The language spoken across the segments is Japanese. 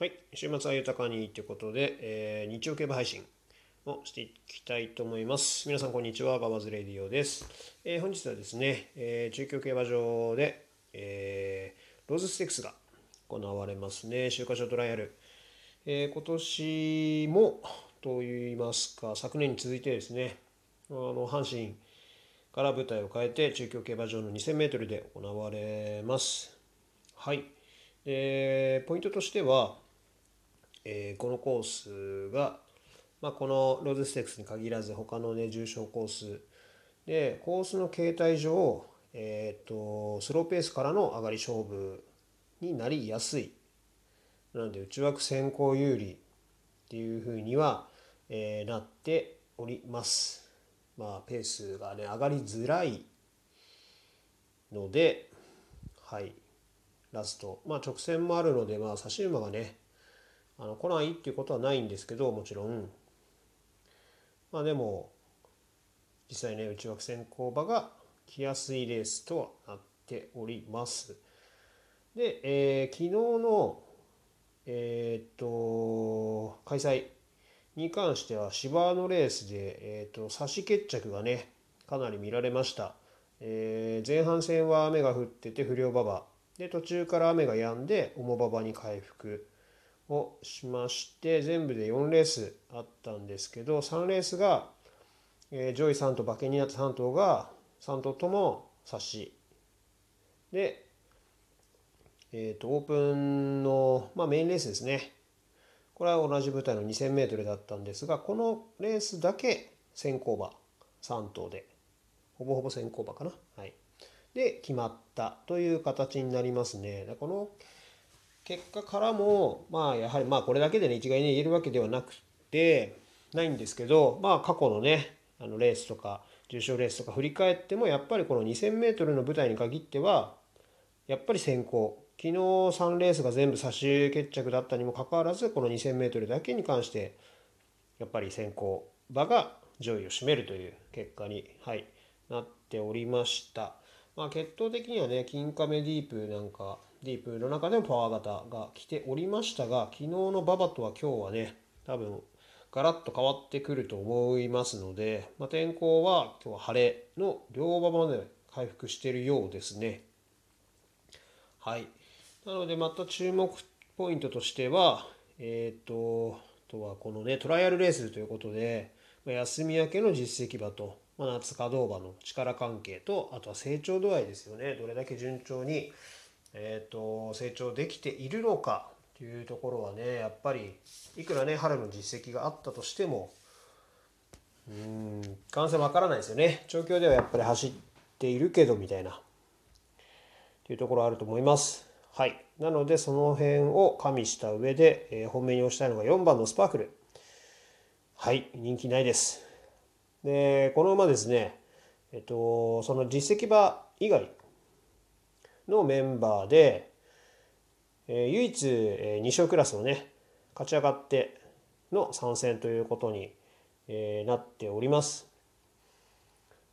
はい、週末は豊かにということで、えー日曜競馬配信をしていきたいと思います。皆さん、こんにちは。ガバズレディオです。えー本日はですね、えー中京競馬場で、えーローズステークスが行われますね。週刊賞トライアル。えー今年も、といいますか、昨年に続いてですね、あの阪神から舞台を変えて、中京競馬場の 2000m で行われます。はい。でポイントとしては、えーこのコースが、まあ、このローズステークスに限らず他のね重賞コースでコースの形態上、えー、とスローペースからの上がり勝負になりやすい。なので内枠先行有利っていうふうには、えーなっております。まあペースがね上がりづらいのではい。ラスト。まあ直線もあるのでまあ差し馬がねあの来ないっていうことはないんですけどもちろん。まあでも実際ね内枠先行馬が来やすいレースとはなっております。で、えー昨日のえーっと開催に関しては芝のレースで、えー、と差し決着がねかなり見られました、えー前半戦は雨が降ってて不良馬場。で途中から雨が止んで重馬場に回復。をしまして全部で4レースあったんですけど3レースが、えー上位3頭馬券になった3頭が3頭とも差しで、えー、とオープンの、まあ、メインレースですね。これは同じ舞台の 2000m だったんですがこのレースだけ先行馬。3頭で。ほぼほぼ先行馬かな、はい、で決まったという形になりますね。この結果からもまあやはりまあこれだけでね一概に言えるわけではなくてないんですけどまあ過去のねあのレースとか重賞レースとか振り返ってもやっぱりこの 2000m の舞台に限ってはやっぱり先行昨日3レースが全部差し決着だったにもかかわらずこの 2000m だけに関してやっぱり先行馬が上位を占めるという結果に、はい、なっておりました。まあ、決闘的にはね、金亀ディープなんか、ディープの中でもパワー型が来ておりましたが、昨日の馬場とは今日はね、多分ガラッと変わってくると思いますので、まあ、天候は今日は晴れの両馬まで回復しているようですね。はい。なのでまた注目ポイントとしては、えっ、と、あとはこのね、トライアルレースということで、まあ休み明けの実績馬と、まあ、夏稼働馬の力関係と、あとは成長度合いですよね。どれだけ順調に、えー、と成長できているのかというところはね、やっぱり、いくらね、春の実績があったとしても、うん、完成わからないですよね。調教ではやっぱり走っているけど、みたいな。というところあると思います。はい。なので、その辺を加味した上で、えー本命に押したいのが4番のスパークル。はい。人気ないです。で、この馬ですね、えっと、その実績馬以外のメンバーで、えー唯一、えー2勝クラスをね、勝ち上がっての参戦ということに、えーなっております。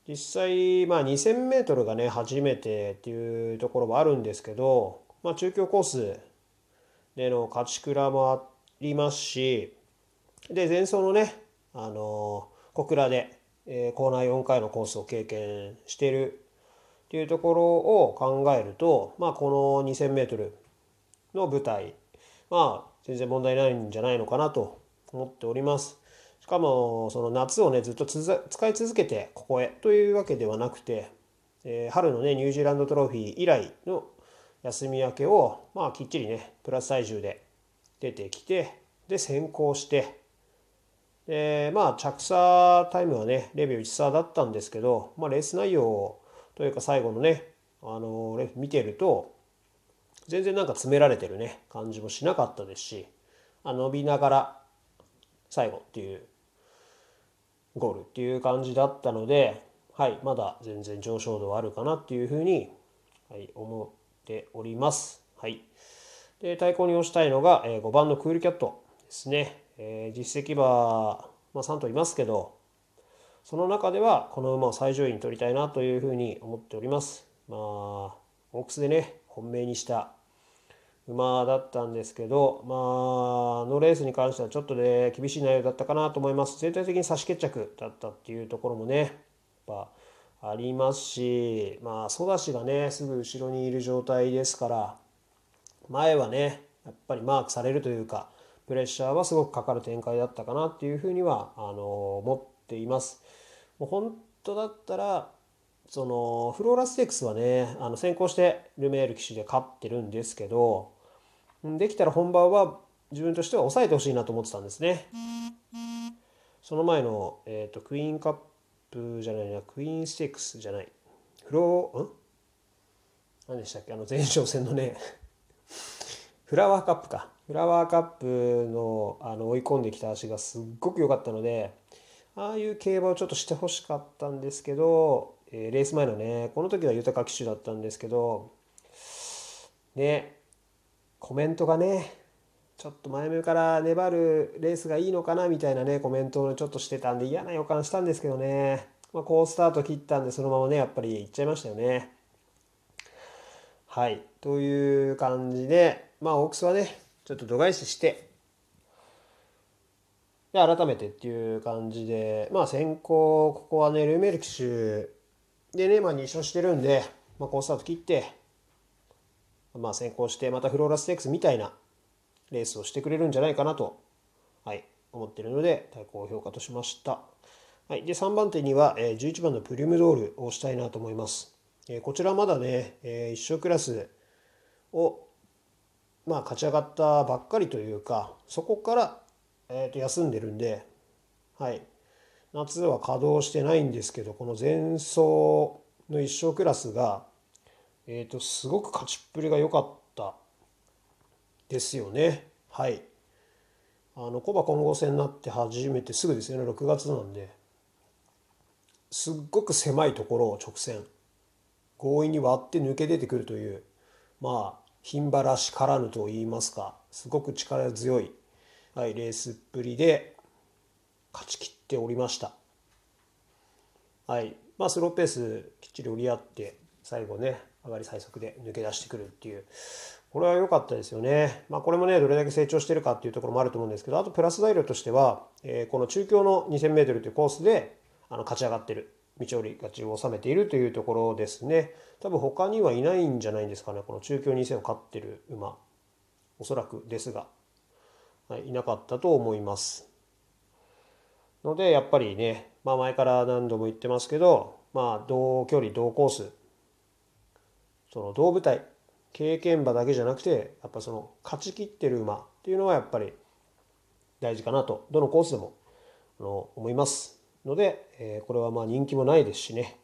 実際、まあ、2000m がね初めてっていうところはあるんですけど、まあ、中京コースでの勝ち倉もありますしで前走のね、あの小倉で、えーコーナー4回のコースを経験しているっていうところを考えると、まあ、この 2000m の舞台まあ全然問題ないんじゃないのかなと思っております。しかもその夏をねずっと使い続けてここへというわけではなくて、えー春のねニュージーランドトロフィー以来の休み明けをまあきっちりねプラス体重で出てきてで先行してでまあ着差タイムはね0秒1差だったんですけど、まあ、レース内容をというか最後のねあのレ見てると全然なんか詰められてるね感じもしなかったですしあ伸びながら最後っていうゴールっていう感じだったので、はい、まだ全然上昇度はあるかなっていうふうに、はい、思っております。はい。で、対抗に押したいのが、えー5番のクールキャットですね。えー実績馬、まあ、3頭いますけど、その中ではこの馬を最上位に取りたいなというふうに思っております。まあ、オークスでね、本命にした馬だったんですけど、まあ、あのレースに関してはちょっとね、厳しい内容だったかなと思います。全体的に差し決着だったっていうところもね、やっぱありますし、まあ、ソダシがね、すぐ後ろにいる状態ですから、前はね、やっぱりマークされるというか、プレッシャーはすごくかかる展開だったかなっていうふうには、あの、思っています。もう本当だったら、そのフローラステークスはねあの先行してルメール騎手で勝ってるんですけどできたら本番は自分としては抑えてほしいなと思ってたんですね。その前の、えーと、クイーンカップじゃないなクイーンステークスじゃないフローん？何でしたっけ？あの前哨戦のねフラワーカップかフラワーカップのあの追い込んできた足がすっごく良かったのでああいう競馬をちょっとしてほしかったんですけど、えー、レース前のねこの時は豊か騎手だったんですけどねコメントがねちょっと前目から粘るレースがいいのかなみたいなねコメントをちょっとしてたんで嫌な予感したんですけどね、まあ、こうスタート切ったんでそのままねやっぱり行っちゃいましたよね。はい。という感じでまあオークスはねちょっと度外視してで改めてっていう感じでまあ先行ここはねルーメル騎手でねまあ2勝してるんで、まあ、こうスタート切ってまあ、先行してまたフローラステークスみたいなレースをしてくれるんじゃないかなと、はい、思ってるので対抗評価としました。はい、で3番手には、えー、11番のプリムドールをしたいなと思います。えー、こちらまだね、えー、一生クラスを、まあ、勝ち上がったばっかりというかそこから、えー、と休んでるんで、はい、夏は稼働してないんですけどこの前走の一生クラスがえーと、すごく勝ちっぷりが良かったですよね。はい。あのコバ混合戦になって初めてすぐですよね6月なんですっごく狭いところを直線強引に割って抜け出てくるというまあ牝馬らしからぬと言いますかすごく力強い、はい、レースっぷりで勝ちきっておりました。はいまあ、スローペースきっちり折り合って最後ね上がり最速で抜け出してくるっていうこれは良かったですよね。まあ、これもねどれだけ成長してるかっていうところもあると思うんですけどあとプラス材料としては、えー、この中京の 2000m というコースであの勝ち上がってる道折り勝ちを収めているというところですね。多分他にはいないんじゃないんですかね。この中京2000を勝ってる馬。おそらくですが、はい、いなかったと思います。のでやっぱりね、まあ、前から何度も言ってますけどまあ同距離同コース。その同舞台。経験馬だけじゃなくてやっぱその勝ちきってる馬っていうのはやっぱり大事かなと。どのコースでもあの思います。ので、え、これはまあ人気もないですしね。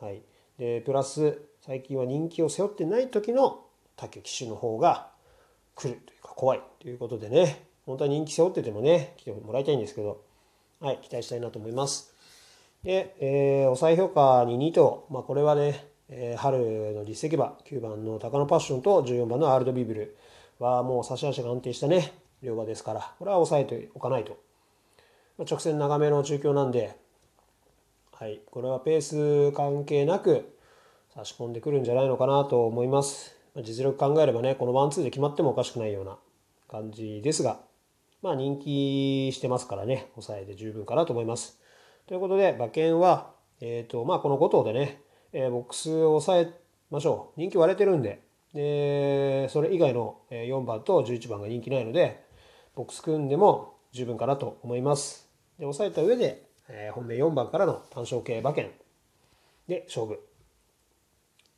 はい。でプラス最近は人気を背負ってない時の竹騎手の方が来るというか怖いということでね。本当は人気背負っててもね来てもらいたいんですけど。はい期待したいなと思います。で、えー、抑え評価に2頭。まあこれはねえー、春の実績馬。9番の高野パッションと14番のアールドビブルはもう差し足が安定したね。両馬ですから。これは抑えておかないと、直線長めの中京なんではいこれはペース関係なく差し込んでくるんじゃないのかなと思います、実力考えればねこのワンツーで決まってもおかしくないような感じですがまあ人気してますからね抑えで十分かなと思いますということで馬券はえっ、ー、とまあこの5頭でねえー、ボックスを抑えましょう。人気割れてるんで、でそれ以外の4番と11番が人気ないので、ボックス組んでも十分かなと思います。で抑えた上で、えー、本命4番からの単勝系馬券で勝負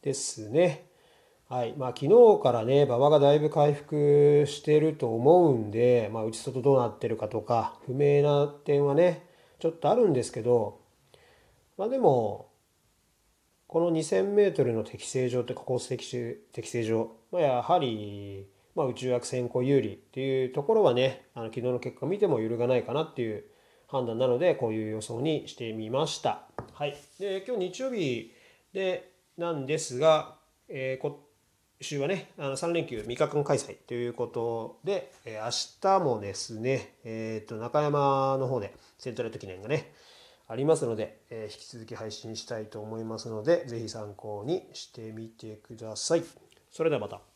ですね。はい。まあ、昨日からね、馬場がだいぶ回復してると思うんで、まあ、内外どうなってるかとか、不明な点はね、ちょっとあるんですけど、まあでも、この 2000m の適正上というかコース適適正上、まあ、やはり、まあ、宇宙枠先行有利っていうところはねあの昨日の結果見ても揺るがないかなっていう判断なのでこういう予想にしてみました。はい、で今日日曜日でなんですが、えー、今週はねあの3連休3日間開催ということで、えー、明日もですね、えー、と中山の方でセントラルト記念がねありますので、えー、引き続き配信したいと思いますので、是非参考にしてみてください。それではまた。